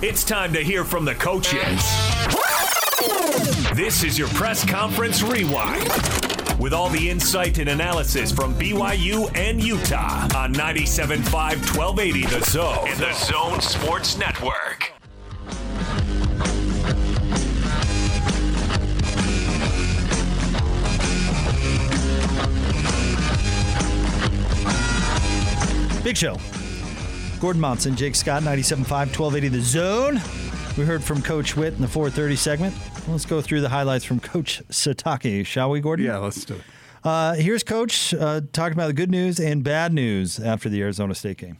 It's time to hear from the coaches. This is your press conference rewind with all the insight and analysis from BYU and Utah on 97.5 1280 The Zone and the Zone Sports Network. Big show. Gordon Monson, Jake Scott, 97.5, 1280 The Zone. We heard from Coach Whitt in the 430 segment. Let's go through the highlights from Coach Sitake, shall we, Gordon? Yeah, let's do it. Uh, here's Coach uh, talking about the good news and bad news after the Arizona State game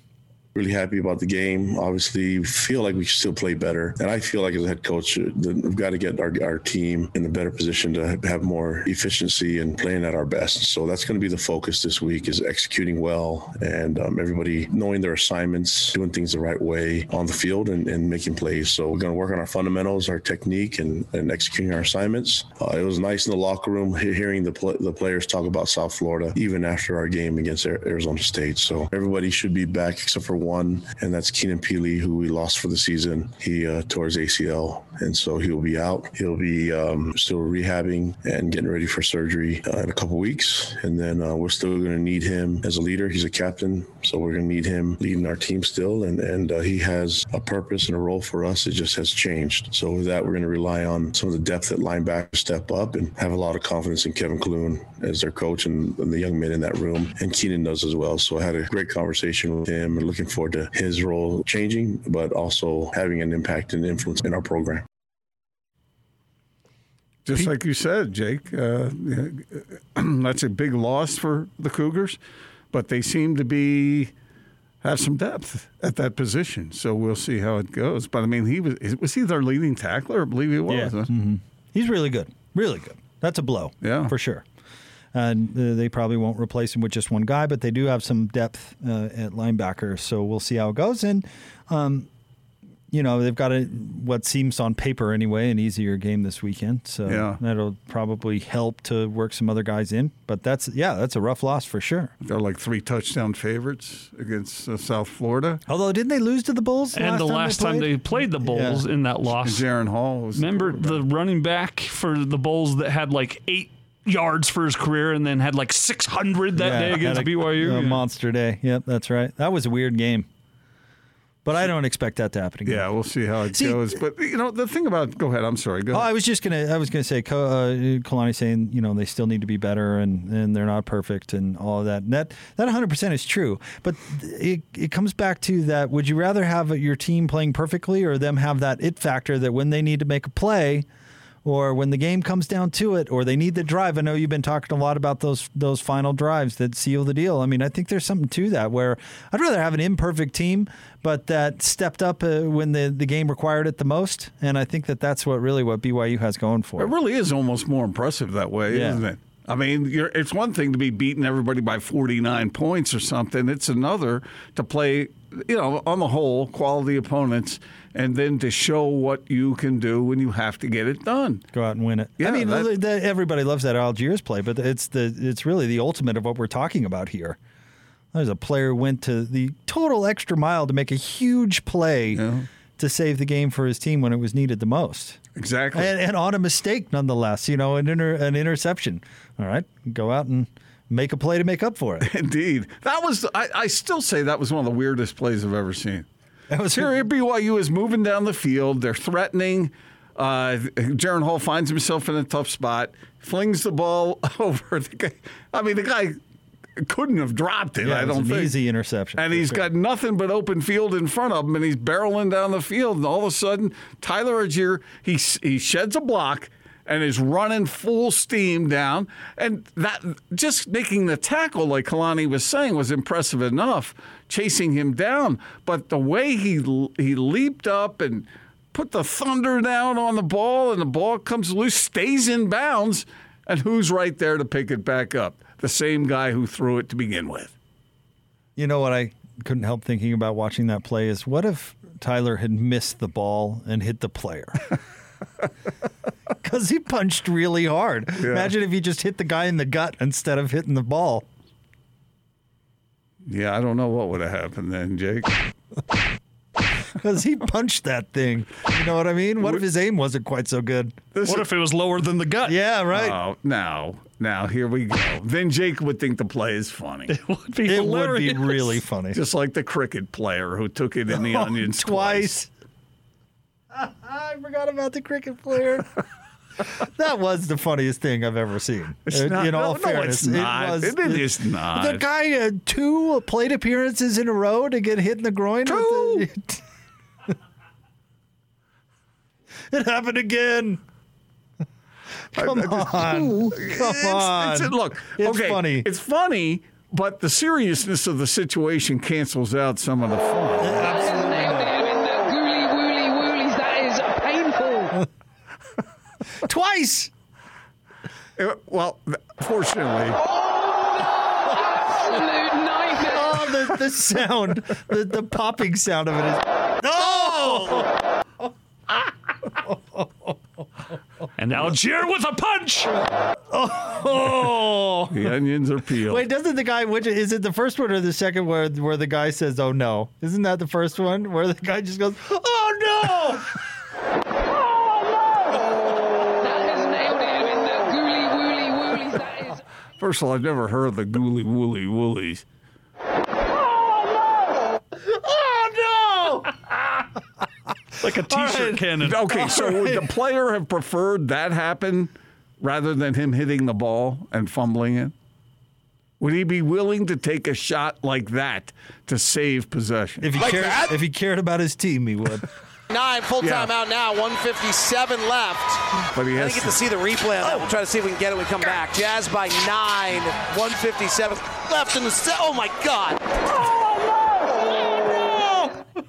really happy about the game. Obviously, feel like we still play better. And I feel like as a head coach, uh, we've got to get our, our team in a better position to have more efficiency and playing at our best. So that's going to be the focus this week is executing well and um, everybody knowing their assignments, doing things the right way on the field and, and making plays. So we're going to work on our fundamentals, our technique, and, and executing our assignments. Uh, it was nice in the locker room hearing the, pl- the players talk about South Florida, even after our game against Arizona State. So everybody should be back except for one, and that's Keenan Pili, who we lost for the season. He uh, tore his ACL, and so he'll be out. He'll be um, still rehabbing and getting ready for surgery uh, in a couple weeks, and then uh, we're still going to need him as a leader. He's a captain, so we're going to need him leading our team still, and and uh, he has a purpose and a role for us. It just has changed. So with that, we're going to rely on some of the depth at linebacker step up and have a lot of confidence in Kevin Clune as their coach and, and the young men in that room, and Keenan does as well. So I had a great conversation with him and looking forward forward to his role changing, but also having an impact and influence in our program. Just like you said, Jake, uh, that's a big loss for the Cougars, but they seem to be have some depth at that position. So we'll see how it goes. But I mean, he was was he their leading tackler? I believe he was. Yeah. Mm-hmm. He's really good, really good. That's a blow, yeah, for sure and uh, they probably won't replace him with just one guy, but they do have some depth uh, at linebacker. So we'll see how it goes. And um, you know they've got a what seems on paper anyway an easier game this weekend, so yeah. that'll probably help to work some other guys in. But that's yeah, that's a rough loss for sure. They're like three touchdown favorites against uh, South Florida. Although didn't they lose to the Bulls? and last the time last they time they played the Bulls yeah. in that loss, Jaren Hall was. Remember the, the running back for the Bulls that had like eight yards for his career and then had like 600 that yeah, day against a, BYU. A monster day. Yep, that's right. That was a weird game. But I don't expect that to happen again. Yeah, we'll see how it see, goes. But you know, the thing about go ahead. I'm sorry. Go oh. I was just gonna. I was gonna say, uh, Kalani saying, you know, they still need to be better, and, and they're not perfect, and all of that. And that that 100 percent is true. But it it comes back to that. Would you rather have your team playing perfectly, or them have that it factor that when they need to make a play, or when the game comes down to it, or they need the drive. I know you've been talking a lot about those those final drives that seal the deal. I mean, I think there's something to that where I'd rather have an imperfect team, but that stepped up uh, when the, the game required it the most. And I think that that's what really what BYU has going for it. Really is almost more impressive that way, yeah. isn't it? I mean, it's one thing to be beating everybody by 49 points or something. It's another to play, you know, on the whole, quality opponents, and then to show what you can do when you have to get it done. Go out and win it. Yeah, I mean, that, the, everybody loves that Allgeier's play, but it's the it's really the ultimate of what we're talking about here. There's a player who went to the total extra mile to make a huge play. Yeah to save the game for his team when it was needed the most. Exactly. And, and on a mistake, nonetheless, you know, an, inter, an interception. All right. Go out and make a play to make up for it. Indeed. That was, I, I still say that was one of the weirdest plays I've ever seen. That was Here, BYU is moving down the field. They're threatening. Uh, Jaren Hall finds himself in a tough spot, flings the ball over the guy. I mean, the guy couldn't have dropped it. Yeah, I it don't an think. Easy interception. And he's sure. got nothing but open field in front of him, and he's barreling down the field. And all of a sudden, Tyler Allgeier he he sheds a block and is running full steam down. And that just making the tackle, like Kalani was saying, was impressive enough, chasing him down. But the way he he leaped up and put the thunder down on the ball, and the ball comes loose, stays in bounds, and who's right there to pick it back up? The same guy who threw it to begin with. You know what I couldn't help thinking about watching that play is what if Tyler had missed the ball and hit the player? Because he punched really hard. Yeah. Imagine if he just hit the guy in the gut instead of hitting the ball. Yeah, I don't know what would have happened then, Jake. because he punched that thing. You know what I mean? What if his aim wasn't quite so good? What if it was lower than the gut? Yeah, right. Oh, now, now here we go. Then Jake would think the play is funny, It would be it would be really funny. just like the cricket player who took it in the oh, onions twice. twice. I forgot about the cricket player. That was the funniest thing I've ever seen. It's Uh, not- in all no, no, fairness, it's not. it was. It is not. The guy had two plate appearances in a row to get hit in the groin. with the- it happened again. Come on, come It's- on. it's- look, it's okay, funny. It's funny, but the seriousness of the situation cancels out some of the fun. Absolutely nailed not. him in the gooly woolly woolies. That is painful. Twice. Uh, Well, th- fortunately, Absolute nightmare. Oh, the, the sound, the, the popping sound of it is. Oh! And Allgeier with a punch. Oh! the onions are peeled. Wait, doesn't the guy? Which is it? The first one or the second where where the guy says, "Oh no"? Isn't that the first one where the guy just goes, "Oh That First of all, I've never heard of the gooly woolly woolies. no! Oh no!" Like a t-shirt right. cannon. Okay, so would the player have preferred that happen rather than him hitting the ball and fumbling it? Would he be willing to take a shot like that to save possession? If he Like cared, that? if he cared about his team, he would. Nine full Yeah. time out now, 157 left. But he I has didn't get to- to see the replay on that. We'll try to see if we can get it when we come back. Jazz by nine, 157 left in the set. Oh my God.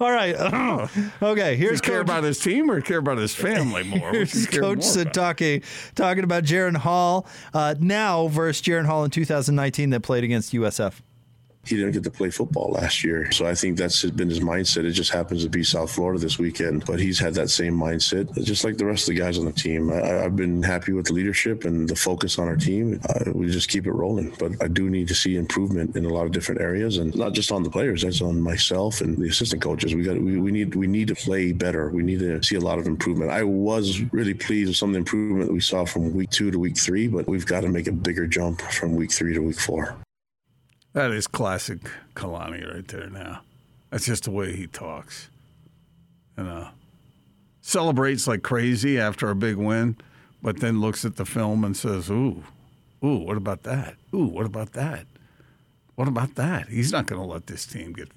All right. okay. Does Here's he care Coach, about his team or care about his family more? Here's Coach more? Sitake talking about Jaren Hall uh, now versus Jaren Hall in 2019 that played against USF. He didn't get to play football last year. So I think that's been his mindset. It just happens to be South Florida this weekend, but he's had that same mindset, just like the rest of the guys on the team. I, I've been happy with the leadership and the focus on our team. Uh, we just keep it rolling, but I do need to see improvement in a lot of different areas, and not just on the players. That's on myself and the assistant coaches. We got we, we need we need to play better. We need to see a lot of improvement. I was really pleased with some of the improvement that we saw from week two to week three, but we've got to make a bigger jump from week three to week four. That is classic Kalani right there now. That's just the way he talks. You know, celebrates like crazy after a big win, but then looks at the film and says, "Ooh, ooh, what about that? Ooh, what about that? What about that?" He's not going to let this team get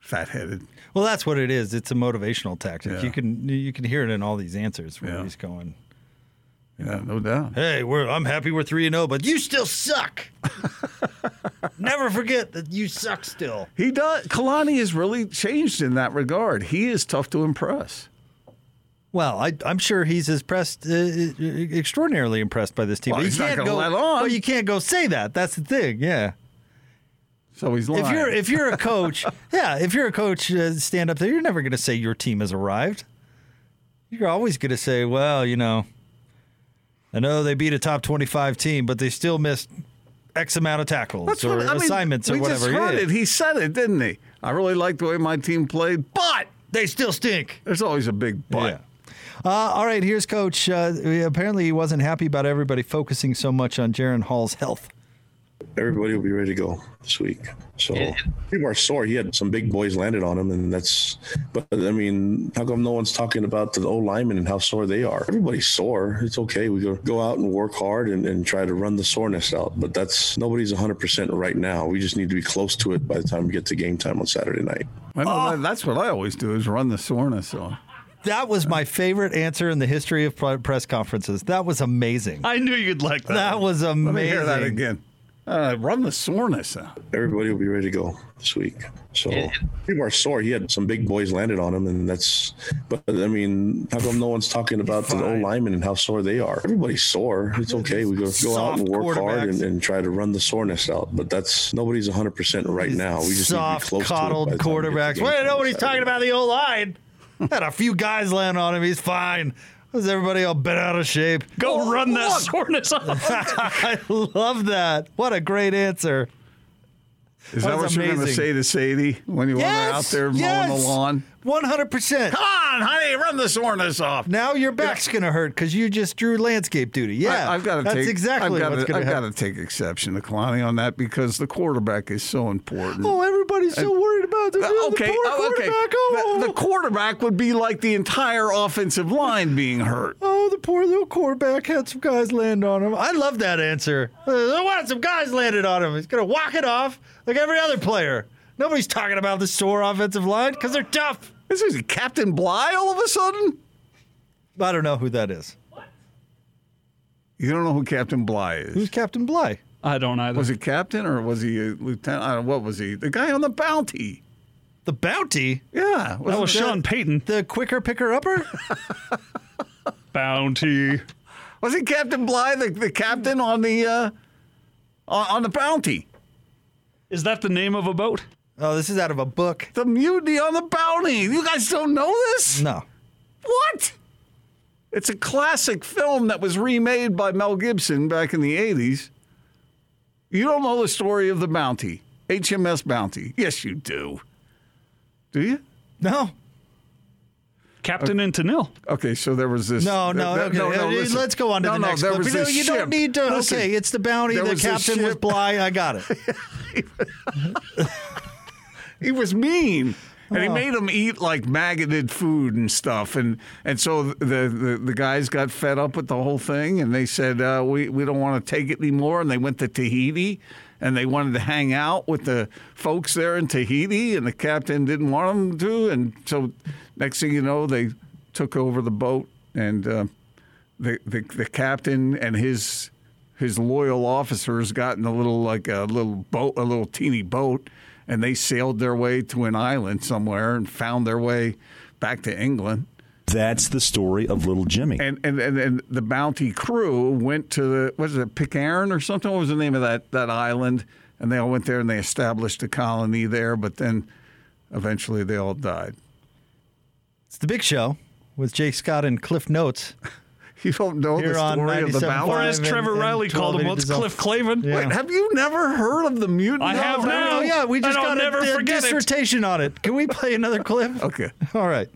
fat-headed. Well, that's what it is. It's a motivational tactic. Yeah. You can you can hear it in all these answers where Yeah. he's going. Yeah, no doubt. Hey, we're I'm happy we're three and zero, but you still suck. Never forget that you suck still. He does. Kalani has really changed in that regard. He is tough to impress. Well, I, I'm sure he's impressed, uh, extraordinarily impressed by this team. Well, But you he's not can't gonna go. let on. Well, you can't go say that. That's the thing. Yeah. So he's lying. If you're if you're a coach, yeah, if you're a coach, uh, stand up there. You're never going to say your team has arrived. You're always going to say, well, you know, I know they beat a top 25 team, but they still missed X amount of tackles That's or what- I mean, assignments or whatever. Just heard yeah. it. He said it, didn't he? I really like the way my team played, but They still stink. there's always a big but. Yeah. Uh, all right, here's Coach. Uh, apparently, he wasn't happy about everybody focusing so much on Jaren Hall's health. Everybody will be ready to go this week. So people are sore. He had some big boys landed on him, and that's. But I mean, how come no one's talking about the old linemen and how sore they are? Everybody's sore. It's okay. We go go out and work hard and, and try to run the soreness out. But that's nobody's 100 percent right now. We just need to be close to it by the time we get to game time on Saturday night. I know Oh. that's what I always do is run the soreness on. That was my favorite answer in the history of press conferences. That was amazing. I knew you'd like that. That was Let amazing. me hear that again. Uh, run the soreness out. Everybody will be ready to go this week. So people are sore. He had some big boys landed on him, and that's. But I mean, how come no one's talking about the old linemen and how sore they are? Everybody's sore. It's okay. We go go out and work hard and, and try to run the soreness out. But that's nobody's 100 percent right now. We just soft, need to be close coddled to it by the time we get to quarterbacks. game Wait, time on nobody's Saturday. talking about the old line. Had a few guys land on him. He's fine. Was everybody all bent out of shape? Go run that soreness off. I love that. What a great answer. Is that, was what you're going to say to Sadie when you Yes, were out there mowing yes. the lawn? One hundred percent. Come on, honey, run the soreness off. Now your back's gonna hurt because you just drew landscape duty. Yeah, I, have got to that's take exactly I've gotta, what's gonna I've got to take exception to Kalani on that because the quarterback is so important. Oh, everybody's so worried about the, Uh, the okay, poor oh, okay. quarterback. Oh, The, the quarterback would be like the entire offensive line being hurt. oh, the poor little quarterback had some guys land on him. I love that answer. Uh, what? Some guys landed on him. He's gonna walk it off like every other player. Nobody's talking about the sore offensive line because they're tough. This is Captain Bligh all of a sudden. I don't know who that is. You don't know who Captain Bligh is. Who's Captain Bligh? I don't either. was he captain or was he a lieutenant? I don't know. What was he? The guy on the bounty. The bounty? Yeah. that was wasn't Sean Payton. The quicker picker upper? Bounty. Was he Captain Bligh, the, the captain on the uh, on, on the bounty? Is that the name of a boat? Oh, this is out of a book. The mutiny on the bounty. You guys don't know this? No. What? It's a classic film that was remade by Mel Gibson back in the 80s. You don't know the story of the bounty, HMS Bounty. Yes, you do. Do you? No. Captain into nil. Okay, so there was this. No, no, th- okay. Uh, listen. Let's go on to No, the no, next there clip. was You, know, this you don't need to. Listen, okay, it's the bounty. there The was this captain was ship. Bligh. I got it. he was mean. And Oh. he made them eat like maggoted food and stuff, and and so the, the the guys got fed up with the whole thing, and they said uh, we we don't want to take it anymore, and they went to Tahiti, and they wanted to hang out with the folks there in Tahiti, and the captain didn't want them to, and so next thing you know, they took over the boat, and uh, the, the the captain and his his loyal officers got in a little like a little boat, a little teeny boat, and they sailed their way to an island somewhere and found their way back to England. That's the story of little Jimmy. And and, and, and the bounty crew went to the what is it Pitcairn or something? What was the name of that that island? And they all went there and they established a colony there. But then eventually they all died. It's the Big Show with Jake Scott and Cliff Notes. You don't know Here the on story of the 97.5. Or as Trevor and Riley called him 1280 once. Cliff Clavin. Yeah. Wait, have you never heard of the mutant? I have of the now. Oh yeah, we just got never a, a forget it. dissertation on it. Can we play another clip? Okay. All right.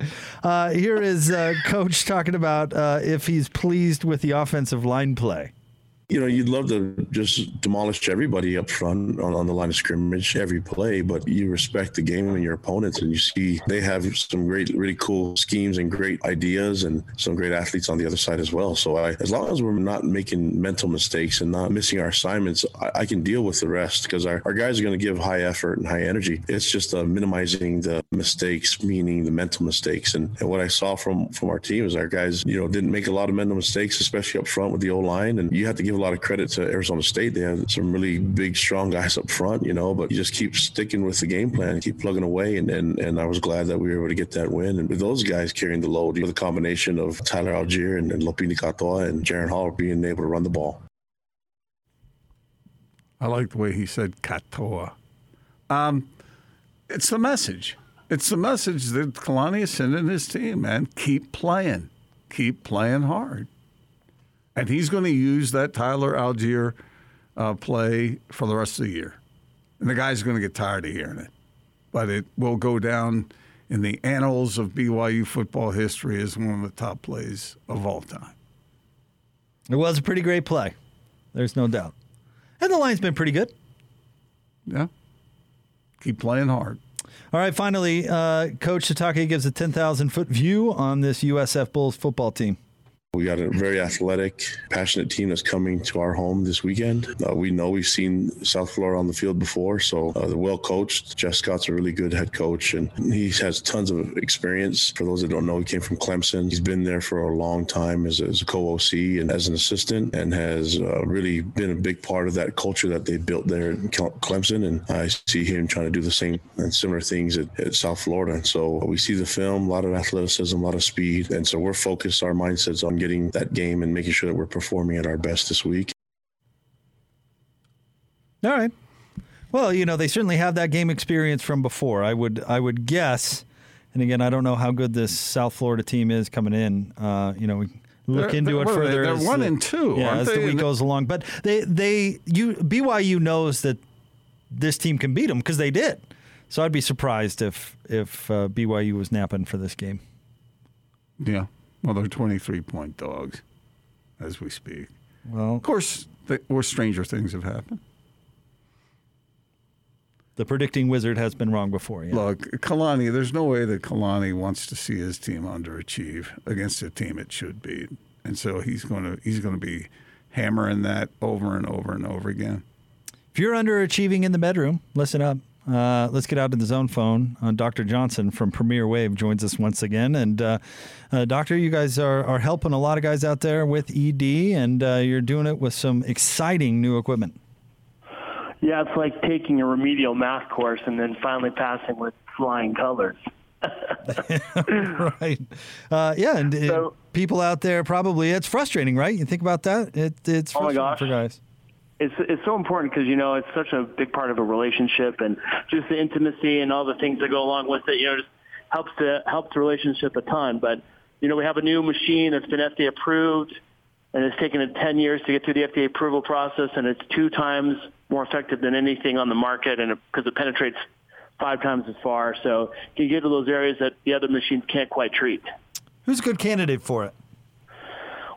Uh, here is uh, Coach talking about uh, if he's pleased with the offensive line play. You know, you'd love to just demolish everybody up front on, on the line of scrimmage, every play, but you respect the game and your opponents, and you see they have some great, really cool schemes and great ideas, and some great athletes on the other side as well. So, I, as long as we're not making mental mistakes and not missing our assignments, I, I can deal with the rest because our, our guys are going to give high effort and high energy. It's just uh, minimizing the mistakes, meaning the mental mistakes. And, and what I saw from from our team is our guys, you know, didn't make a lot of mental mistakes, especially up front with the O line. And you have to give a lot of credit to Arizona State. They have some really big, strong guys up front, you know, but you just keep sticking with the game plan, keep plugging away. And, and, and I was glad that we were able to get that win. And with those guys carrying the load, with the combination of Tyler Allgeier and, and Lopini Katoa and Jaren Hall being able to run the ball. I like the way he said katoa. Um, it's the message. It's the message that Kalani is sending his team, man. Keep playing. Keep playing hard. And he's going to use that Tyler Allgeier uh, play for the rest of the year. And the guy's going to get tired of hearing it. But it will go down in the annals of BYU football history as one of the top plays of all time. It was a pretty great play. There's no doubt. And the line's been pretty good. Yeah. Keep playing hard. All right, finally, uh, Coach Sitake gives a 10,000 foot view on this USF Bulls football team. We got a very athletic, passionate team that's coming to our home this weekend. Uh, we know we've seen South Florida on the field before, so uh, they're well coached. Jeff Scott's a really good head coach, and he has tons of experience. For those that don't know, he came from Clemson. He's been there for a long time as, as a co-OC and as an assistant, and has uh, really been a big part of that culture that they built there in Clemson. And I see him trying to do the same and similar things at, at South Florida. And so we see the film, a lot of athleticism, a lot of speed, and so we're focused. Our mindsets on getting that game and making sure that we're performing at our best this week. All right. Well, you know, they certainly have that game experience from before. I would I would guess. And again, I don't know how good this South Florida team is coming in. Uh, you know, we look They're- into they're- it what they? further. They're one the- and two, Yeah, aren't as they? the week goes along. But they they you BYU knows that this team can beat them because they did. So I'd be surprised if if uh, BYU was napping for this game. Yeah. Well, they're 23 point dogs as we speak. Well, Of course, th- or stranger things have happened. the predicting wizard has been wrong before. Yeah. Look, Kalani, there's no way that Kalani wants to see his team underachieve against a team it should beat. And so he's going to he's going to be hammering that over and over and over again. If you're underachieving in the bedroom, listen up. Uh, let's get out to the zone phone. Uh, Dr. Johnson from Premier Wave joins us once again. And, uh, uh, Doctor, you guys are, are helping a lot of guys out there with ED, and uh, you're doing it with some exciting new equipment. Yeah, it's like taking a remedial math course and then finally passing with flying colors. right. Uh, yeah, and So- people out there probably, it's frustrating, right? You think about that? It, it's Oh my frustrating gosh. for guys. It's it's so important because you know it's such a big part of a relationship and just the intimacy and all the things that go along with it. You know, just helps to helps the relationship a ton. But you know, we have a new machine that's been FDA approved, and it's taken it 10 years to get through the FDA approval process, and it's two times more effective than anything on the market, and because it, penetrates five times as far, so you can get to those areas that the other machines can't quite treat. Who's a good candidate for it?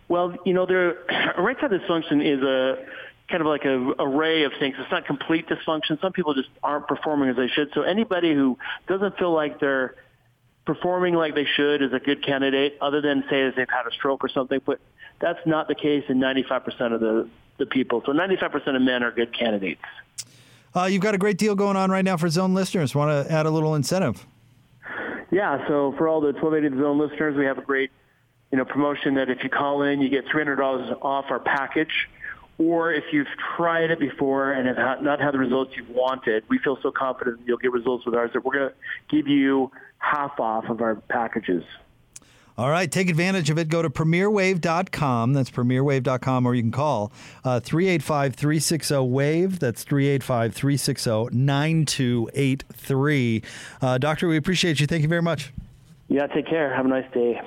Well, you know, there erectile dysfunction is a kind of like a array of things. It's not complete dysfunction. Some people just aren't performing as they should. So anybody who doesn't feel like they're performing like they should is a good candidate, other than say as they've had a stroke or something. But that's not the case in 95% of the the people. So 95% of men are good candidates. Uh, you've got a great deal going on right now for zone listeners. Want to add a little incentive? Yeah, so for all the 1280 Zone listeners, we have a great, you know, promotion that if you call in, you get $300 off our package. Or if you've tried it before and have not had the results you've wanted, we feel so confident you'll get results with ours that we're going to give you half off of our packages. All right, take advantage of it. Go to premierwave.com. That's premierwave.com, or you can call uh, 385 360 WAVE. That's 385 360 9283. Uh, Doctor, we appreciate you. Thank you very much. Yeah, take care. Have a nice day.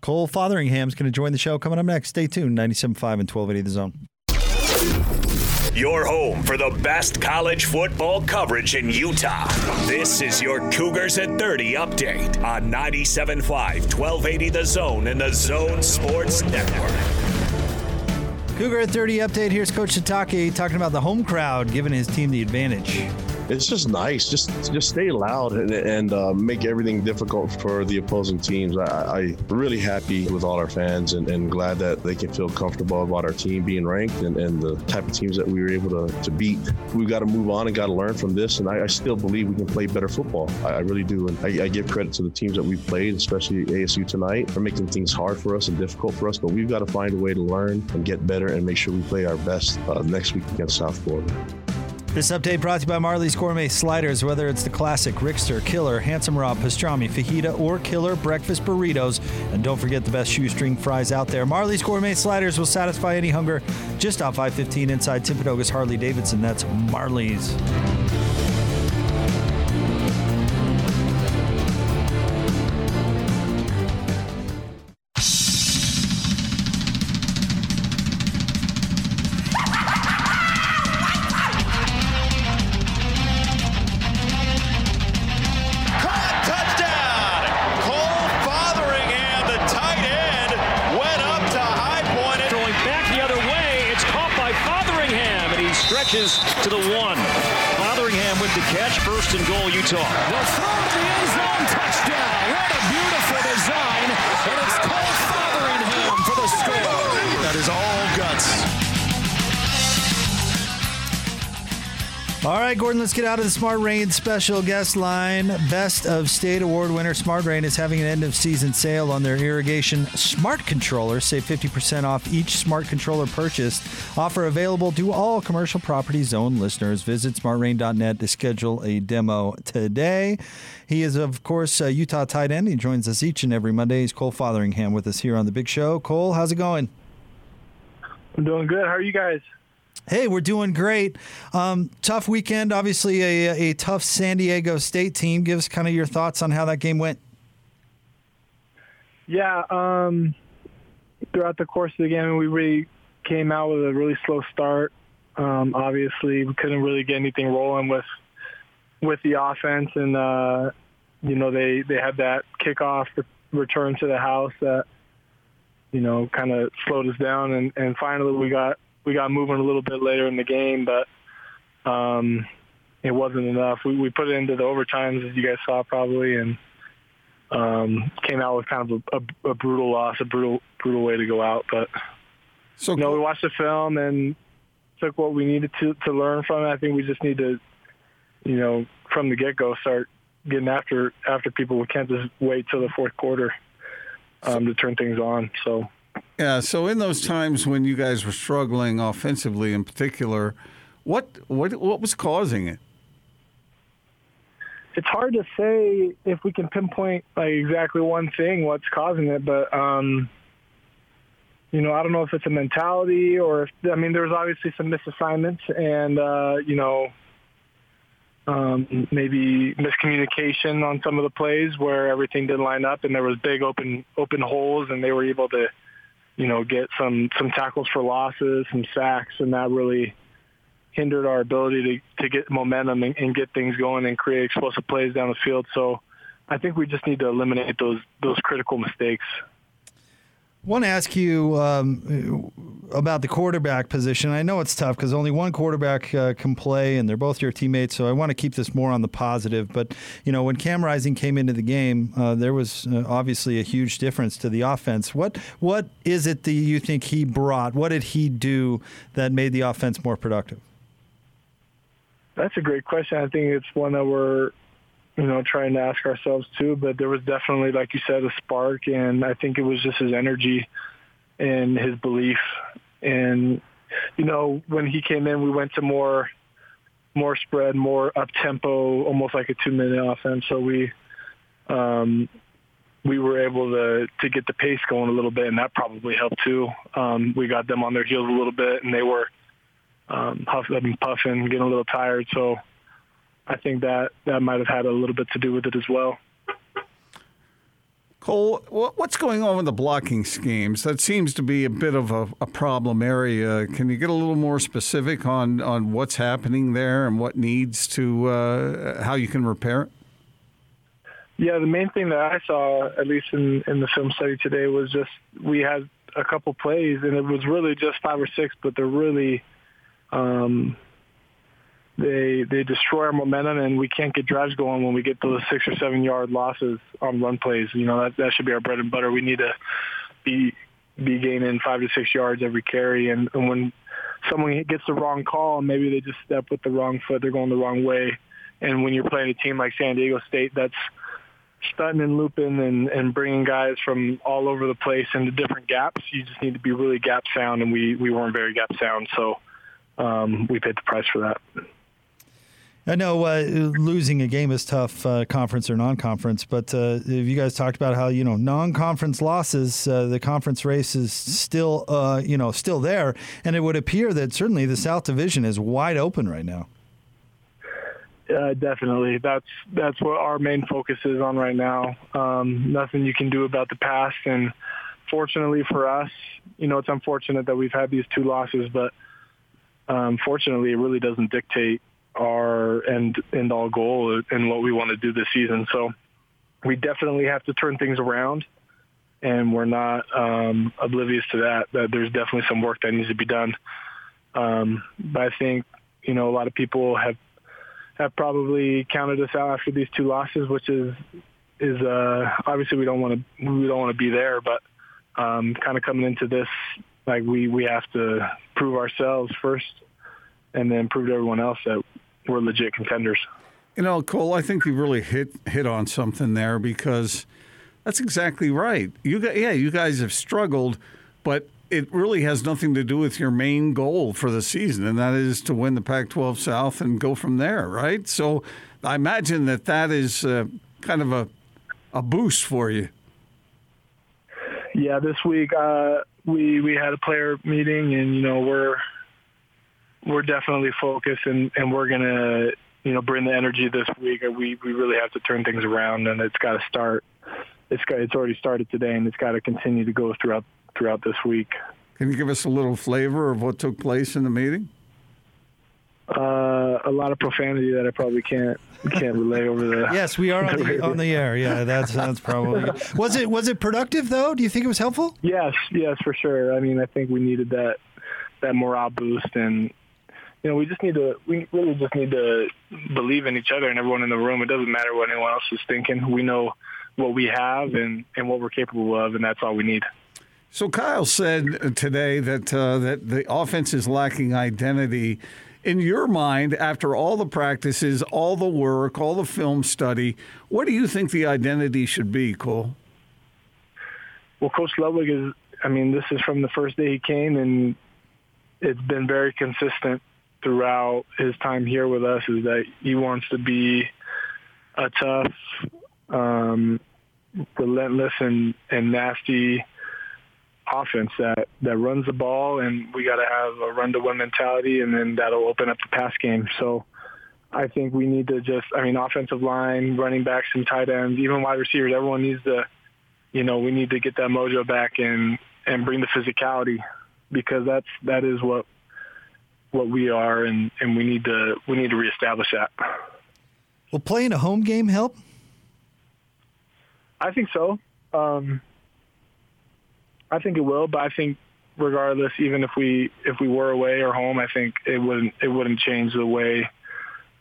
Cole Fotheringham's going to join the show coming up next. Stay tuned. 97.5 and 1280 The Zone. Your home for the best college football coverage in Utah. This is your Cougars at 30 update on 97.5, 1280 The Zone and the Zone Sports Network. Cougar at 30 update. Here's Coach Sitake talking about the home crowd giving his team the advantage. It's just nice. Just just stay loud and, and uh, make everything difficult for the opposing teams. I, I really happy with all our fans and, and glad that they can feel comfortable about our team being ranked and, and the type of teams that we were able to, to beat. We've got to move on and got to learn from this. And I, I still believe we can play better football. I, I really do. And I, I give credit to the teams that we've played, especially ASU tonight, for making things hard for us and difficult for us. But we've got to find a way to learn and get better and make sure we play our best uh, next week against South Florida. This update brought to you by Marley's Gourmet Sliders. Whether it's the classic Rickster, Killer, Handsome Rob, Pastrami, Fajita, or Killer breakfast burritos. And don't forget the best shoestring fries out there. Marley's Gourmet Sliders will satisfy any hunger just off I 15 inside Timpanogos Harley Davidson. That's Marley's. All right, Gordon, let's get out of the Smart Rain special guest line. Best of State Award winner Smart Rain is having an end of season sale on their irrigation smart controller. Save 50% off each smart controller purchased. Offer available to all commercial property zone listeners. Visit smartrain.net to schedule a demo today. He is, of course, a Utah tight end. He joins us each and every Monday. He's Cole Fotheringham with us here on The Big Show. Cole, how's it going? I'm doing good. How are you guys? Hey, we're doing great. Um, tough weekend, obviously a, a tough San Diego State team. Give us kind of your thoughts on how that game went. Yeah, um, throughout the course of the game, we really came out with a really slow start. Um, obviously, we couldn't really get anything rolling with with the offense, and uh, you know they they had that kickoff return to the house that you know kind of slowed us down, and, and finally we got we got moving a little bit later in the game, but um, it wasn't enough. We, we put it into the overtimes, as you guys saw probably, and um, came out with kind of a, a, a brutal loss, a brutal brutal way to go out. But so you know, we watched the film and took what we needed to to learn from it. I think we just need to, you know, from the get go, start getting after after people. We can't just wait till the fourth quarter um, to turn things on. So. Yeah, so in those times when you guys were struggling offensively, in particular, what what what was causing it? It's hard to say if we can pinpoint like exactly one thing what's causing it, but um, you know, I don't know if it's a mentality or if I mean, there's obviously some misassignments and uh, you know, um, maybe miscommunication on some of the plays where everything didn't line up and there was big open open holes and they were able to, you know, get some some tackles for losses, some sacks, and that really hindered our ability to, to get momentum and, and get things going and create explosive plays down the field. So I think we just need to eliminate those those critical mistakes. Want to ask you um, about the quarterback position. I know it's tough because only one quarterback uh, can play, and they're both your teammates. So I want to keep this more on the positive. But you know, when Cam Rising came into the game, uh, there was uh, obviously a huge difference to the offense. What what is it that you think he brought? What did he do that made the offense more productive? That's a great question. I think it's one that we're, you know, trying to ask ourselves too. But there was definitely, like you said, a spark, and I think it was just his energy and his belief. And you know, when he came in, we went to more, more spread, more up tempo, almost like a two minute offense. So we, um, we were able to to get the pace going a little bit, and that probably helped too. Um, we got them on their heels a little bit, and they were um, huffing, puffing, getting a little tired. So I think that that might have had a little bit to do with it as well. Cole, what's going on with the blocking schemes? That seems to be a bit of a, a, problem area. Can you get a little more specific on, on what's happening there and what needs to, uh, how you can repair it? Yeah, the main thing that I saw, at least in, in the film study today, was just we had a couple plays, and it was really just five or six, but they're really um, they they destroy our momentum, and we can't get drives going when we get those six or seven yard losses on run plays. You know that that should be our bread and butter. We need to be be gaining five to six yards every carry, and, and when someone gets the wrong call, maybe they just step with the wrong foot, they're going the wrong way. And when you're playing a team like San Diego State, that's stunting and looping and, and bringing guys from all over the place into different gaps. You just need to be really gap sound, and we we weren't very gap sound, so um, we paid the price for that. I know uh, losing a game is tough, uh, conference or non-conference. But uh, you guys talked about how you know non-conference losses, uh, the conference race is still uh, you know still there, and it would appear that certainly the South Division is wide open right now. Definitely, that's that's what our main focus is on right now. Um, nothing you can do about the past, and fortunately for us, you know, it's unfortunate that we've had these two losses, but um, fortunately, it really doesn't dictate our end end all goal and what we want to do this season. So we definitely have to turn things around, and we're not um, oblivious to that. That there's definitely some work that needs to be done. Um, but I think you know a lot of people have have probably counted us out after these two losses, which is is uh, obviously we don't want to we don't want to be there, but um, kind of coming into this like we we have to prove ourselves first, and then prove to everyone else that we're legit contenders. You know, Cole, I think you really hit hit on something there because that's exactly right. You got, yeah, you guys have struggled, but it really has nothing to do with your main goal for the season, and that is to win the Pac-12 South and go from there, right? So, I imagine that that is uh, kind of a a boost for you. Yeah, this week uh, we we had a player meeting, and you know we're we're definitely focused, and and we're gonna you know bring the energy this week. We we really have to turn things around, and it's got to start. It's got it's already started today, and it's got to continue to go throughout throughout this week. Can you give us a little flavor of what took place in the meeting? Uh, a lot of profanity that I probably can't can't relay over the. Yes, we are on the, on the air. Yeah, that's that's probably. Was it was it productive though? Do you think it was helpful? Yes, yes, for sure. I mean, I think we needed that that morale boost, and you know, we just need to we really just need to believe in each other and everyone in the room. It doesn't matter what anyone else is thinking. We know what we have and and what we're capable of, and that's all we need. So Kyle said today that uh, that the offense is lacking identity. In your mind, after all the practices, all the work, all the film study, what do you think the identity should be, Cole? Well, Coach Ludwig is. I mean, this is from the first day he came, and it's been very consistent throughout his time here with us. Is that he wants to be a tough, um, relentless, and and nasty offense that that runs the ball, and we got to have a run to win mentality, and then that'll open up the pass game. So. I think we need to just, I mean, offensive line, running backs, and tight ends, even wide receivers. Everyone needs to, you know, we need to get that mojo back and and bring the physicality because that's that is what what we are, and and we need to we need to reestablish that. Will playing a home game help? I think so. Um, I think it will, but I think regardless, even if we if we were away or home, I think it wouldn't it wouldn't change the way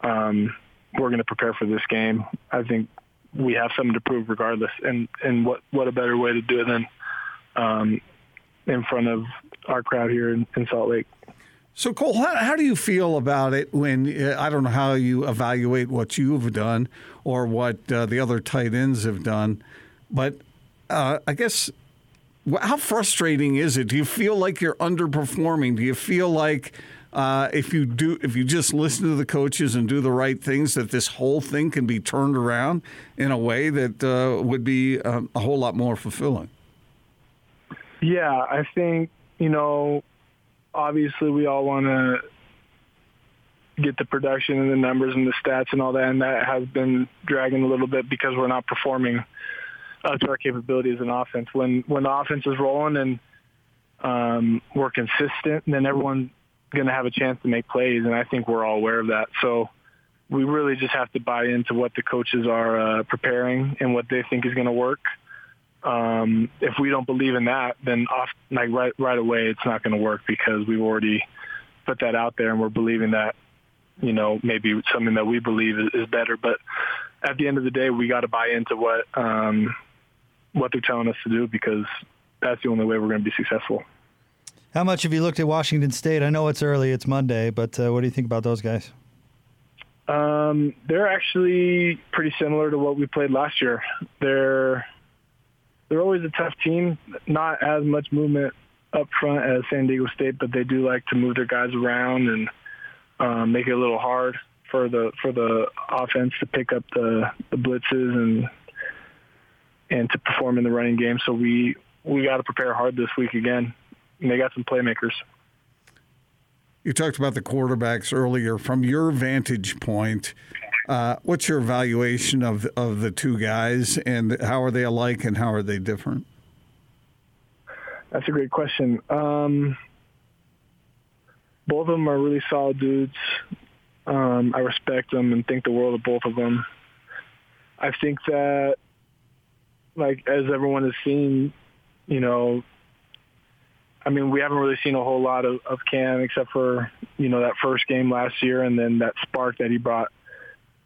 um, we're going to prepare for this game. I think we have something to prove regardless, and and what what a better way to do it than um, in front of our crowd here in, in Salt Lake. So, Cole, how, how, do you feel about it when uh, I don't know how you evaluate what you've done or what uh, the other tight ends have done, but uh, I guess how frustrating is it? Do you feel like you're underperforming? Do you feel like uh, if you do, if you just listen to the coaches and do the right things, that this whole thing can be turned around in a way that uh, would be um, a whole lot more fulfilling? Yeah, I think you know obviously we all want to get the production and the numbers and the stats and all that, and that has been dragging a little bit because we're not performing up to our capabilities in offense. When when the offense is rolling and um, we're consistent, then everyone's going to have a chance to make plays, and I think we're all aware of that. So we really just have to buy into what the coaches are uh, preparing and what they think is going to work um, if we don't believe in that, then off like right right away, it's not going to work because we've already put that out there and we're believing that you know maybe something that we believe is, is better. But at the end of the day, we got to buy into what um, what they're telling us to do because that's the only way we're going to be successful. How much have you looked at Washington State? I know it's early, it's Monday, but uh, what do you think about those guys? Um, they're actually pretty similar to what we played last year. They're they're always a tough team. Not as much movement up front as San Diego State, but they do like to move their guys around and um, make it a little hard for the for the offense to pick up the the blitzes and and to perform in the running game. So we we got to prepare hard this week again. And they got some playmakers. You talked about the quarterbacks earlier. From your vantage point, uh, what's your evaluation of of the two guys, and how are they alike, and how are they different? That's a great question. Um, both of them are really solid dudes. Um, I respect them and think the world of both of them. I think that, like as everyone has seen, you know, I mean, we haven't really seen a whole lot of, of Cam except for you know that first game last year, and then that spark that he brought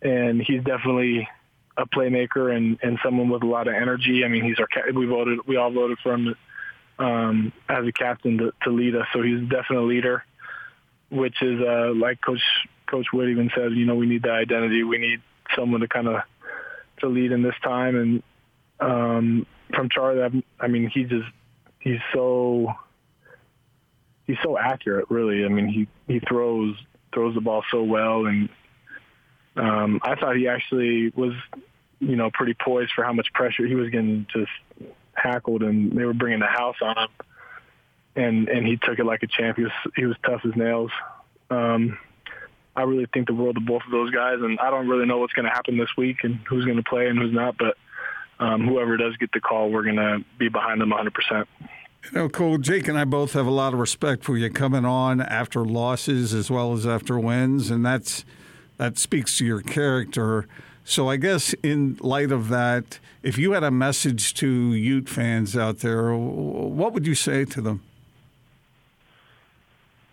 and he's definitely a playmaker and, and someone with a lot of energy. I mean, he's our we voted we all voted for him um, as a captain to, to lead us, so he's definitely a leader. Which is uh, like Coach Coach Wood even said, you know, we need that identity. We need someone to kind of to lead in this time. And um, from Charlie, I mean, he just he's so he's so accurate. Really, I mean, he he throws throws the ball so well and um, I thought he actually was, you know, pretty poised for how much pressure he was getting just hackled, and they were bringing the house on him, and and he took it like a champ. He was he was tough as nails. Um, I really think the world of both of those guys, and I don't really know what's going to happen this week and who's going to play and who's not, but um, whoever does get the call, we're going to be behind them 100%. You know, Cole, Jake and I both have a lot of respect for you coming on after losses as well as after wins, and that's that speaks to your character. So I guess in light of that, if you had a message to Ute fans out there, what would you say to them?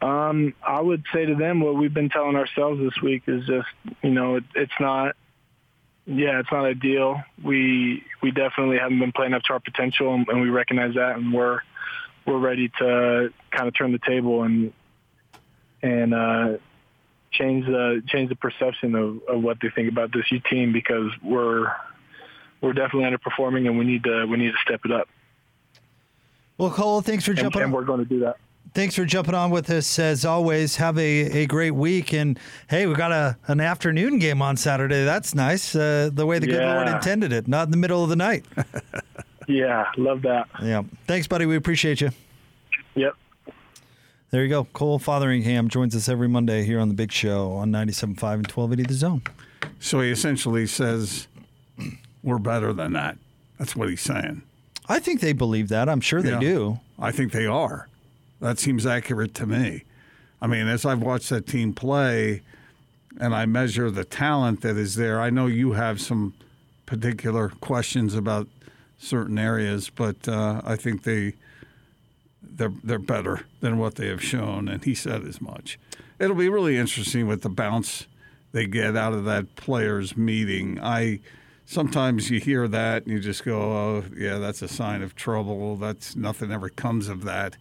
Um, I would say to them what we've been telling ourselves this week is just, you know, it, it's not, yeah, it's not ideal. We we definitely haven't been playing up to our potential, and, and we recognize that, and we're we're ready to kind of turn the table and and uh, change the change the perception of, of what they think about this U team because we're we're definitely underperforming, and we need to we need to step it up. Well, Cole, thanks for And, jumping and on. we're going to do that. Thanks for jumping on with us as always. Have a, a great week. And hey, we got a an afternoon game on Saturday. That's nice. Uh, the way the good Lord intended it, not in the middle of the night. Yeah, love that. yeah. Thanks, buddy. We appreciate you. Yep. There you go. Cole Fotheringham joins us every Monday here on the Big Show on 97.5 and 1280 The Zone. So he essentially says, "We're better than that." That's what he's saying. I think they believe that. I'm sure they Yeah. do. I think they are. That seems accurate to me. I mean, as I've watched that team play and I measure the talent that is there, I know you have some particular questions about certain areas, but uh, I think they they're they're better than what they have shown, and he said as much. It'll be really interesting with the bounce they get out of that players' meeting. I sometimes you hear that and you just go, "Oh, yeah, that's a sign of trouble. That's nothing ever comes of that."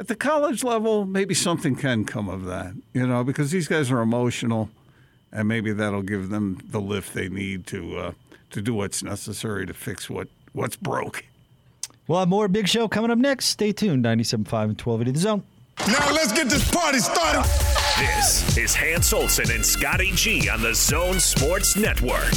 At the college level, maybe something can come of that, you know, because these guys are emotional, and maybe that'll give them the lift they need to uh, to do what's necessary to fix what what's broke. We'll have more Big Show coming up next. Stay tuned. 97.5 and 1280 The Zone. Now let's get this party started. This is Hans Olsen and Scotty G on the Zone Sports Network.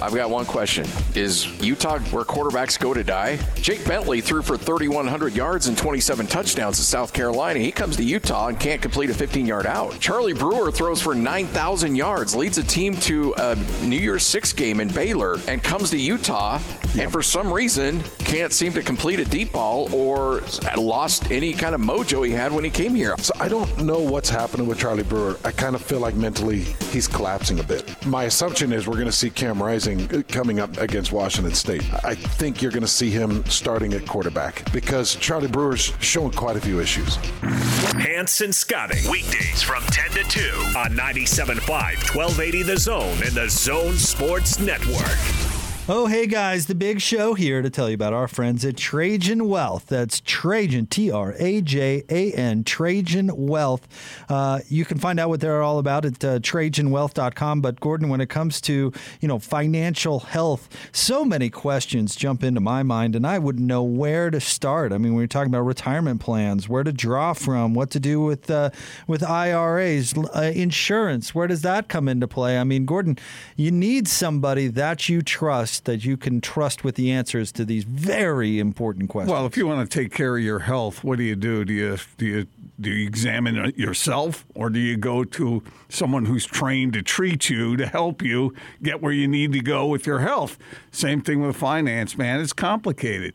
I've got one question. Is Utah where quarterbacks go to die? Jake Bentley threw for 3,100 yards and 27 touchdowns in South Carolina. He comes to Utah and can't complete a 15 yard out. Charlie Brewer throws for 9,000 yards, leads a team to a New Year's Six game in Baylor, and comes to Utah and for some reason can't seem to complete a deep ball or lost any kind of mojo he had when he came here. So I don't know what's happening with Charlie Brewer. I kind of feel like mentally he's collapsing a bit. My assumption is we're going to see Cam Rising uh, coming up against Washington State. I think you're going to see him starting at quarterback because Charlie Brewer's showing quite a few issues. Hans and Scotty. Weekdays from 10 to 2 on 97.5, 1280 The Zone and the Zone Sports Network. Oh, hey guys, the big show here to tell you about our friends at Trajan Wealth. That's Trajan, T R A J A N, Trajan Wealth. Uh, you can find out what they're all about at uh, TrajanWealth.com. But Gordon, when it comes to you know financial health, so many questions jump into my mind, and I wouldn't know where to start. I mean, when you're talking about retirement plans, where to draw from, what to do with uh, with IRAs, uh, insurance, where does that come into play? I mean, Gordon, you need somebody that you trust, that you can trust with the answers to these very important questions. Well, if you want to take care of your health, what do you do? Do you do you do you examine it yourself, or do you go to someone who's trained to treat you to help you get where you need to go with your health? Same thing with finance, man. It's complicated,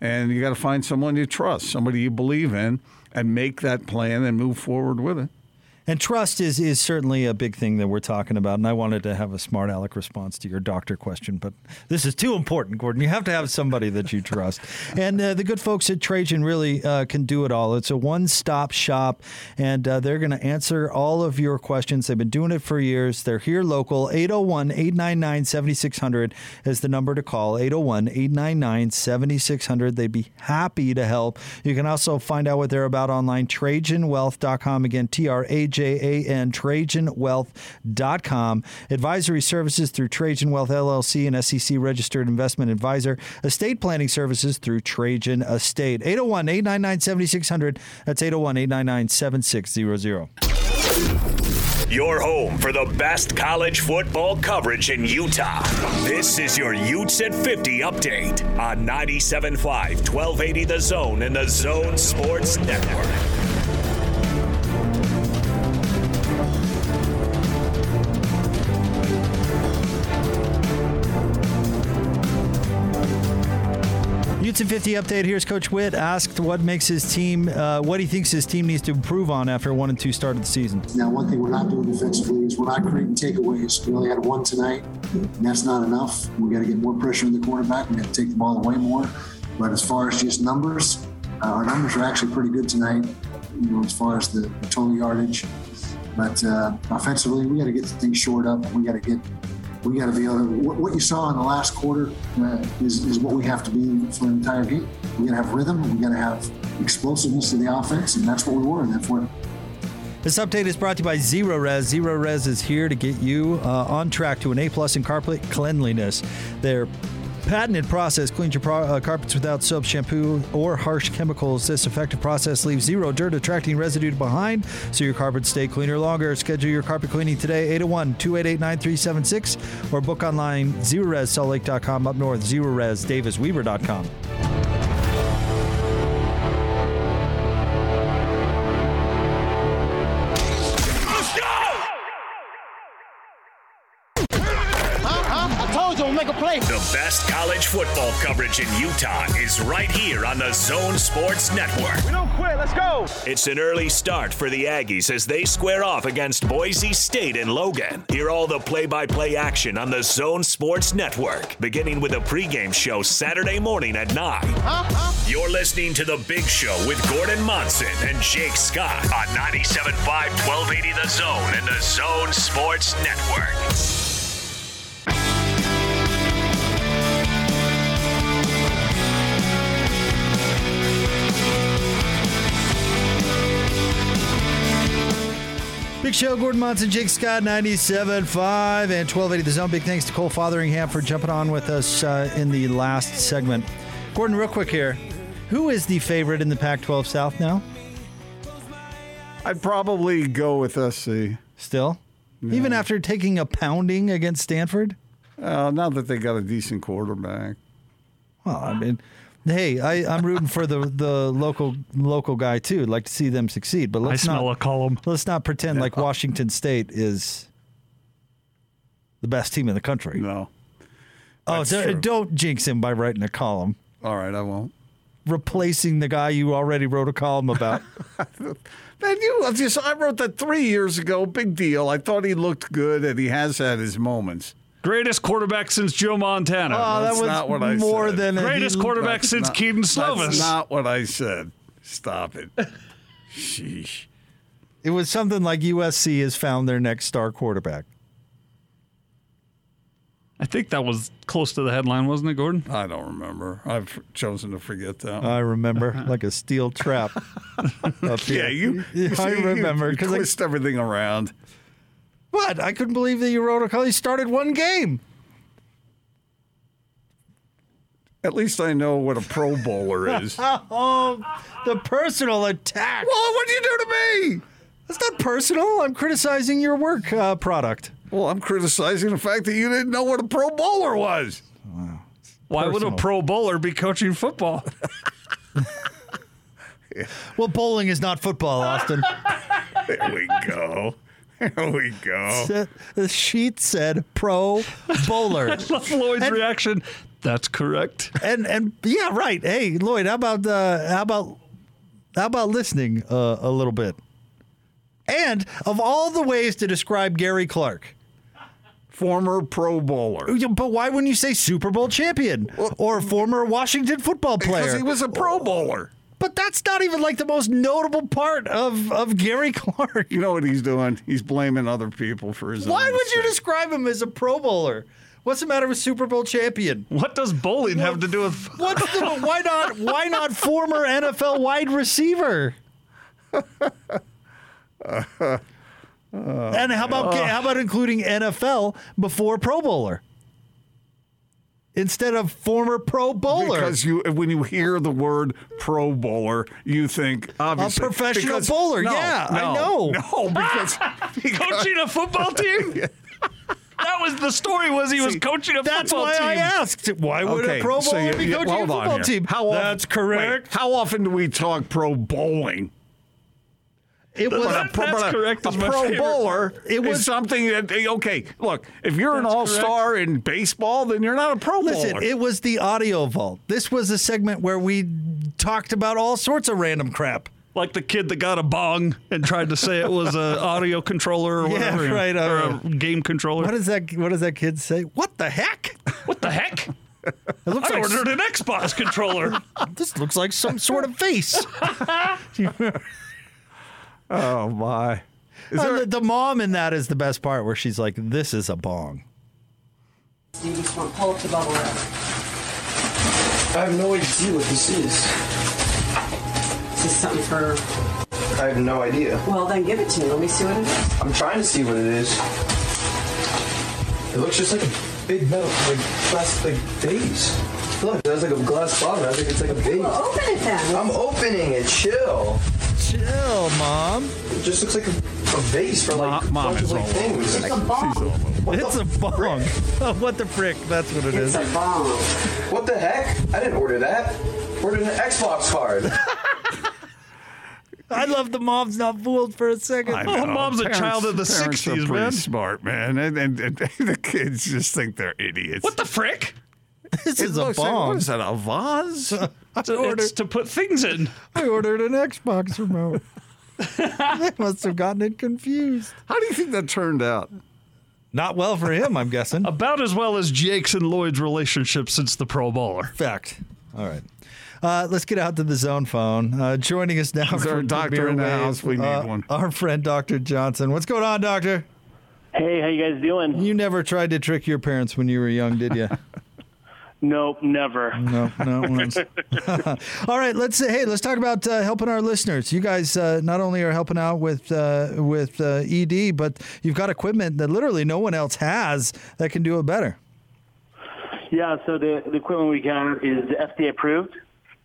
and you got to find someone you trust, somebody you believe in, and make that plan and move forward with it. And trust is is certainly a big thing that we're talking about. And I wanted to have a smart aleck response to your doctor question, but this is too important, Gordon. You have to have somebody that you trust. And uh, the good folks at Trajan really uh, can do it all. It's a one stop shop, and uh, they're going to answer all of your questions. They've been doing it for years. They're here local. 801 899 7600 is the number to call. 801 899 7600. They'd be happy to help. You can also find out what they're about online, TrajanWealth.com. Again, T R A J A N, TrajanWealth.com. Advisory services through Trajan Wealth LLC, an SEC registered investment advisor. Estate planning services through Trajan Estate. 801 899 7600. That's 801 899 7600. Your home for the best college football coverage in Utah. This is your Utes at 50 update on 97.5, 1280 The Zone and the Zone Sports Network. Utes and 50 update. Here's Coach Whitt asked what makes his team, uh, what he thinks his team needs to improve on after a one and two start of the season. Now, one thing we're not doing defensively is we're not creating takeaways. We only had one tonight, and that's not enough. We got to get more pressure on the quarterback. We got to take the ball away more. But as far as just numbers, uh, our numbers are actually pretty good tonight. You know, as far as the, the total yardage. But uh, offensively, we got to get things shored up. We got to get we got to be able to. What, you saw in the last quarter uh, is, is what we have to be for the entire game. We got to have rhythm. We got to have explosiveness to the offense, and that's what we were. And that's what. This update is brought to you by Zerorez. Zero Res is here to get you uh, on track to an A plus in carpet cleanliness. Their patented process cleans your pro- uh, carpets without soap, shampoo, or harsh chemicals. This effective process leaves zero dirt attracting residue behind, so your carpets stay cleaner longer. Schedule your carpet cleaning today, 801 288 9376, or book online, zerorezsaltlake.com up north, zerorezdavisweber.com. best college football coverage in Utah is right here on the Zone Sports Network. We don't quit. Let's go. It's an early start for the Aggies as they square off against Boise State in Logan. Hear all the play by play action on the Zone Sports Network, beginning with a pregame show Saturday morning at 9. Uh-huh. You're listening to The Big Show with Gordon Monson and Jake Scott on 97.5 1280 The Zone and the Zone Sports Network. Big Show, Gordon Monson, Jake Scott, 97.5 and 1280 The Zone. Big thanks to Cole Fotheringham for jumping on with us uh, in the last segment. Gordon, real quick here. Who is the favorite in the Pac 12 South now? I'd probably go with SC. Still? Even after taking a pounding against Stanford? Uh, now that they got a decent quarterback. Well, I mean, hey, I, I'm rooting for the, the local local guy too. I'd like to see them succeed, but let's smell not a column. Let's not pretend like Washington State is the best team in the country. No. Oh, That's so- true. don't jinx him by writing a column. All right, I won't. Replacing the guy you already wrote a column about. Man, you I just I wrote that three years ago. Big deal. I thought he looked good, and he has had his moments. Greatest quarterback since Joe Montana. Oh, that That's was not what I more said. than Greatest he- quarterback That's since not- Kedon Slovis. That's not what I said. Stop it. Sheesh. It was something like USC has found their next star quarterback. I think that was close to the headline, wasn't it, Gordon? I don't remember. I've chosen to forget that. I remember like a steel trap. up here. yeah, you. I see, remember You, because I, twist everything around. What I couldn't believe that you wrote a column. He started one game. At least I know what a Pro Bowler is. oh, the personal attack. Well, what'd you do to me? That's not personal. I'm criticizing your work uh, product. Well, I'm criticizing the fact that you didn't know what a Pro Bowler was. Wow. Why would a pro bowler be coaching football? Well, bowling is not football, Austin. There we go. There we go. the sheet said pro bowler. I love Lloyd's And- reaction. That's correct. and and yeah, right. Hey, Lloyd, how about uh, how about how about listening uh, a little bit? And of all the ways to describe Gary Clark, Former Pro Bowler. but why wouldn't you say Super Bowl champion or former Washington football player? Because he was a Pro Bowler. But that's not even like the most notable part of of Gary Clark. You know what he's doing? He's blaming other people for his. Why own would you describe him as a Pro Bowler? What's the matter with Super Bowl champion? What does bowling have to do with? What's the, why not why not former NFL wide receiver? and how about oh. how about including NFL before Pro Bowler instead of former Pro Bowler? Because you, when you hear the word Pro Bowler, you think obviously a professional because- bowler, no, yeah, I know. No, because, because Coaching a football team? That was the story. Was he was coaching a That's football team? That's why? I asked. Why would Okay, a Pro so Bowler you- be you- coaching a football team? How often- That's correct. Wait, how often do we talk pro bowling? It was- a pro, That's a- correct, A pro bowler It was- something that okay. Look, if you're an all star in baseball, then you're not a pro Listen, bowler. it was the audio vault. This was a segment where we talked about all sorts of random crap. Like the kid that got a bong and tried to say it was an audio controller or Yeah, whatever. right, Or uh, a game controller. What does that What does that kid say? What the heck? What the heck? It looks I like ordered an Xbox controller. this looks like some sort of face. oh my! Is Uh, there- the, the mom in that is the best part, where she's like, "This is a bong." You just want to pull up the bubble wrap. I have no idea what this is. Is this something for? I have no idea. Well, then give it to me. Let me see what it is. I'm trying to see what it is. It looks just like a big metal, like plastic vase. Look, there's like a glass bottom. I think it's like a vase. Well, open it then. I'm opening it. Chill. Chill, mom. It just looks like a, a vase for like Mom bunch is of like all things. It's a bomb. What it's the a bong. Oh, what the frick? That's what it It's is. a bomb. What the heck? I didn't order that. Ordered an Xbox card. I love the mom's not fooled for a second. I Oh, know. mom's a child of the parents are 60s, pretty man. Smart man, and, and, and the kids just think they're idiots. What the frick? This It is a looks like- what is that? A vase? It's, it's to put things in. I ordered an Xbox remote. they must have gotten it confused. How do you think that turned out? Not well for him, I'm guessing. About as well as Jake's and Lloyd's relationship since the Pro Bowler. Fact. All right. Uh, let's get out to the zone phone. Uh, joining us now Is there a doctor in the house? We need uh, one. Our friend Dr. Johnson. What's going on, Doctor? Hey, how you guys doing? You never tried to trick your parents when you were young, did you? Nope, never. No, no. once. All right, let's say, hey, let's talk about uh, helping our listeners. You guys uh, not only are helping out with uh, with uh, ED, but you've got equipment that literally no one else has that can do it better. Yeah, so the, the equipment we got is FDA approved.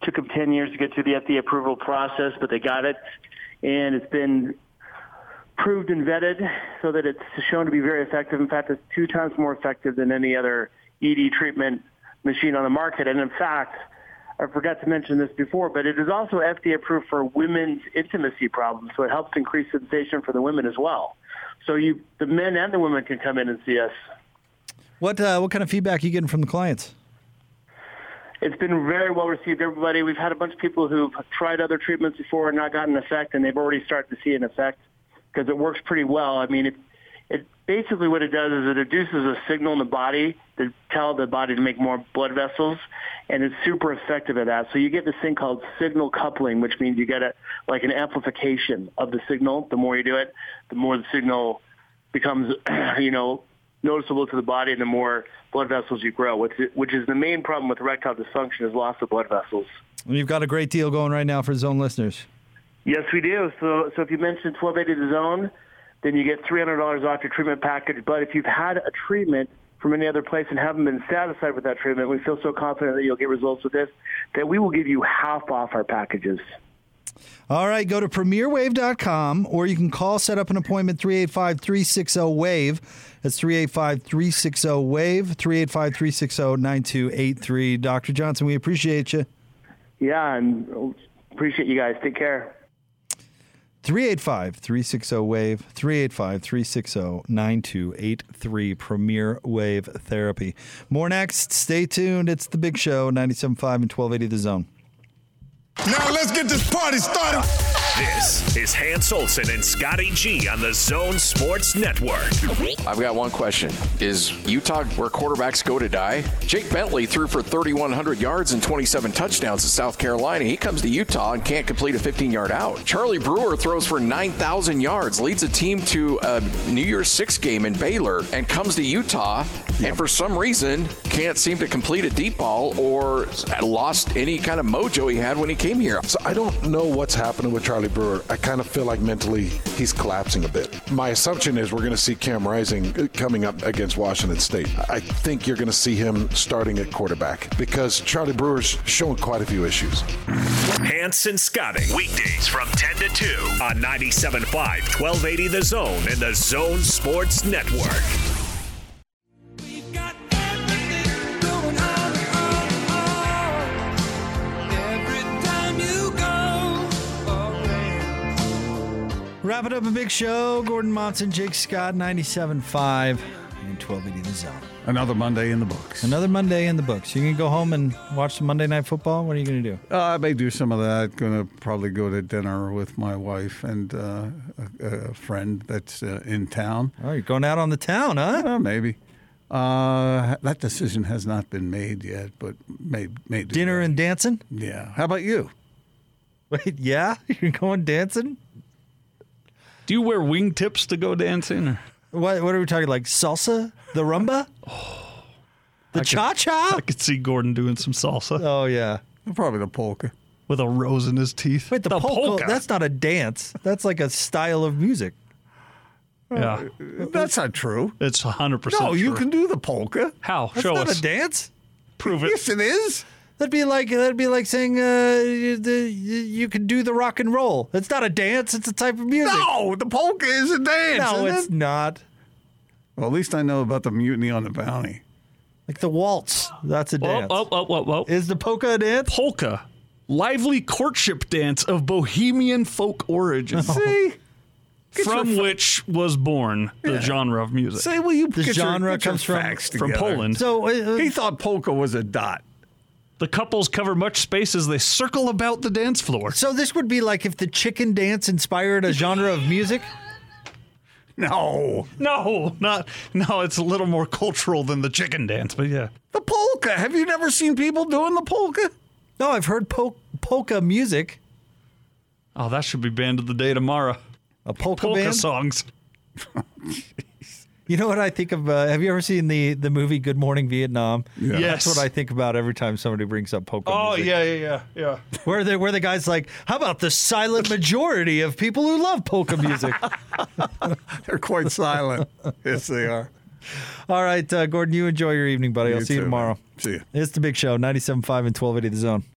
Took them 10 years to get through the FDA approval process, but they got it. And it's been proved and vetted so that it's shown to be very effective. In fact, it's two times more effective than any other ED treatment machine on the market. And in fact, I forgot to mention this before, but it is also FDA approved for women's intimacy problems. So it helps increase sensation for the women as well. So you, the men and the women can come in and see us. What uh, what kind of feedback are you getting from the clients? It's been very well received. Everybody, we've had a bunch of people who've tried other treatments before and not gotten an effect, and they've already started to see an effect because it works pretty well. I mean, it, it basically what it does is it induces a signal in the body to tell the body to make more blood vessels, and it's super effective at that. So you get this thing called signal coupling, which means you get a like an amplification of the signal. The more you do it, the more the signal becomes, you know, noticeable to the body, and the more blood vessels you grow. Which is, which is the main problem with erectile dysfunction is loss of blood vessels. And you've got a great deal going right now for zone listeners. Yes, we do. So, so if you mention 1280 the zone, then you get $300 off your treatment package. But if you've had a treatment from any other place and haven't been satisfied with that treatment, we feel so confident that you'll get results with this that we will give you half off our packages. All right, go to premierwave.com or you can call, set up an appointment 385 360 WAVE. That's 385 360 WAVE, 385 360 9283. Dr. Johnson, we appreciate you. Yeah, and appreciate you guys. Take care. 385 360 WAVE, 385 360 9283, Premier Wave Therapy. More next. Stay tuned. It's the big show, 97.5 and 1280 The Zone. Now let's get this party started. This is Hans Olsen and Scotty G on the Zone Sports Network. I've got one question. Is Utah where quarterbacks go to die? Jake Bentley threw for 3,100 yards and 27 touchdowns in South Carolina. He comes to Utah and can't complete a 15 yard out. Charlie Brewer throws for 9,000 yards, leads a team to a New Year's Six game in Baylor, and comes to Utah and for some reason can't seem to complete a deep ball or lost any kind of mojo he had when he came here. So I don't know what's happening with Charlie Brewer. I kind of feel like mentally he's collapsing a bit. My assumption is we're going to see Cam Rising uh, coming up against Washington State. I think you're going to see him starting at quarterback because Charlie Brewer's showing quite a few issues. Hans and Scotty. Weekdays from 10 to 2 on 97.5, 1280 The Zone and the Zone Sports Network. Wrap it up a big show. Gordon Monson, Jake Scott, 97.5 and 1280 The Zone. Another Monday in the books. Another Monday in the books. You can go home and watch some Monday Night Football. What are you going to do? Uh, I may do some of that. Going to probably go to dinner with my wife and uh, a, a friend that's uh, in town. Oh, you're going out on the town, huh? Uh, maybe. Uh, that decision has not been made yet, but may, may Dinner that. and dancing? Yeah. How about you? Wait, yeah? You're going dancing? Do you wear wingtips to go dancing? Or? What, what are we talking like? Salsa? The rumba? Oh. the cha cha? I could see Gordon doing some salsa. Oh, yeah. Probably the polka. With a rose in his teeth. Wait, the, polka, That's not a dance. That's like a style of music. Yeah. That's not true. It's 100% No, you can do the polka. How? That's Show not us. a dance. Prove it. Yes, it is. That'd be like that'd be like saying uh, you, the, you could do the rock and roll. It's not a dance. It's a type of music. No, the polka is a dance. No, isn't it's it? not. Well, at least I know about the mutiny on the bounty. Like the waltz. That's a dance. whoa, whoa, whoa, whoa. Is the polka a dance? Polka. Lively courtship dance of bohemian folk origin. See, Get From your fa- which was born the genre of music. say, will you The get your- genre get your comes from- facts from. Poland. So uh, He thought polka was a dot. The couples cover much space as they circle about the dance floor. so this would be like if the chicken dance inspired a genre of music. No, No, not no. It's a little more cultural than the chicken dance, but yeah. the polka. Have you never seen people doing the polka? No, I've heard pol- polka music. Oh, that should be banned of the day tomorrow. A polka, Polka band. songs. You know what I think of? Uh, have you ever seen the the movie Good Morning Vietnam? Yeah. Yes. That's what I think about every time somebody brings up polka music. Oh music. yeah, yeah, yeah, yeah. Where the where the guy's like, how about the silent majority of people who love polka music? They're quite silent. yes, they are. All right, uh, Gordon, you enjoy your evening, buddy. I'll You see you tomorrow. man. See you. It's the big show, 97.5 and 1280 The Zone.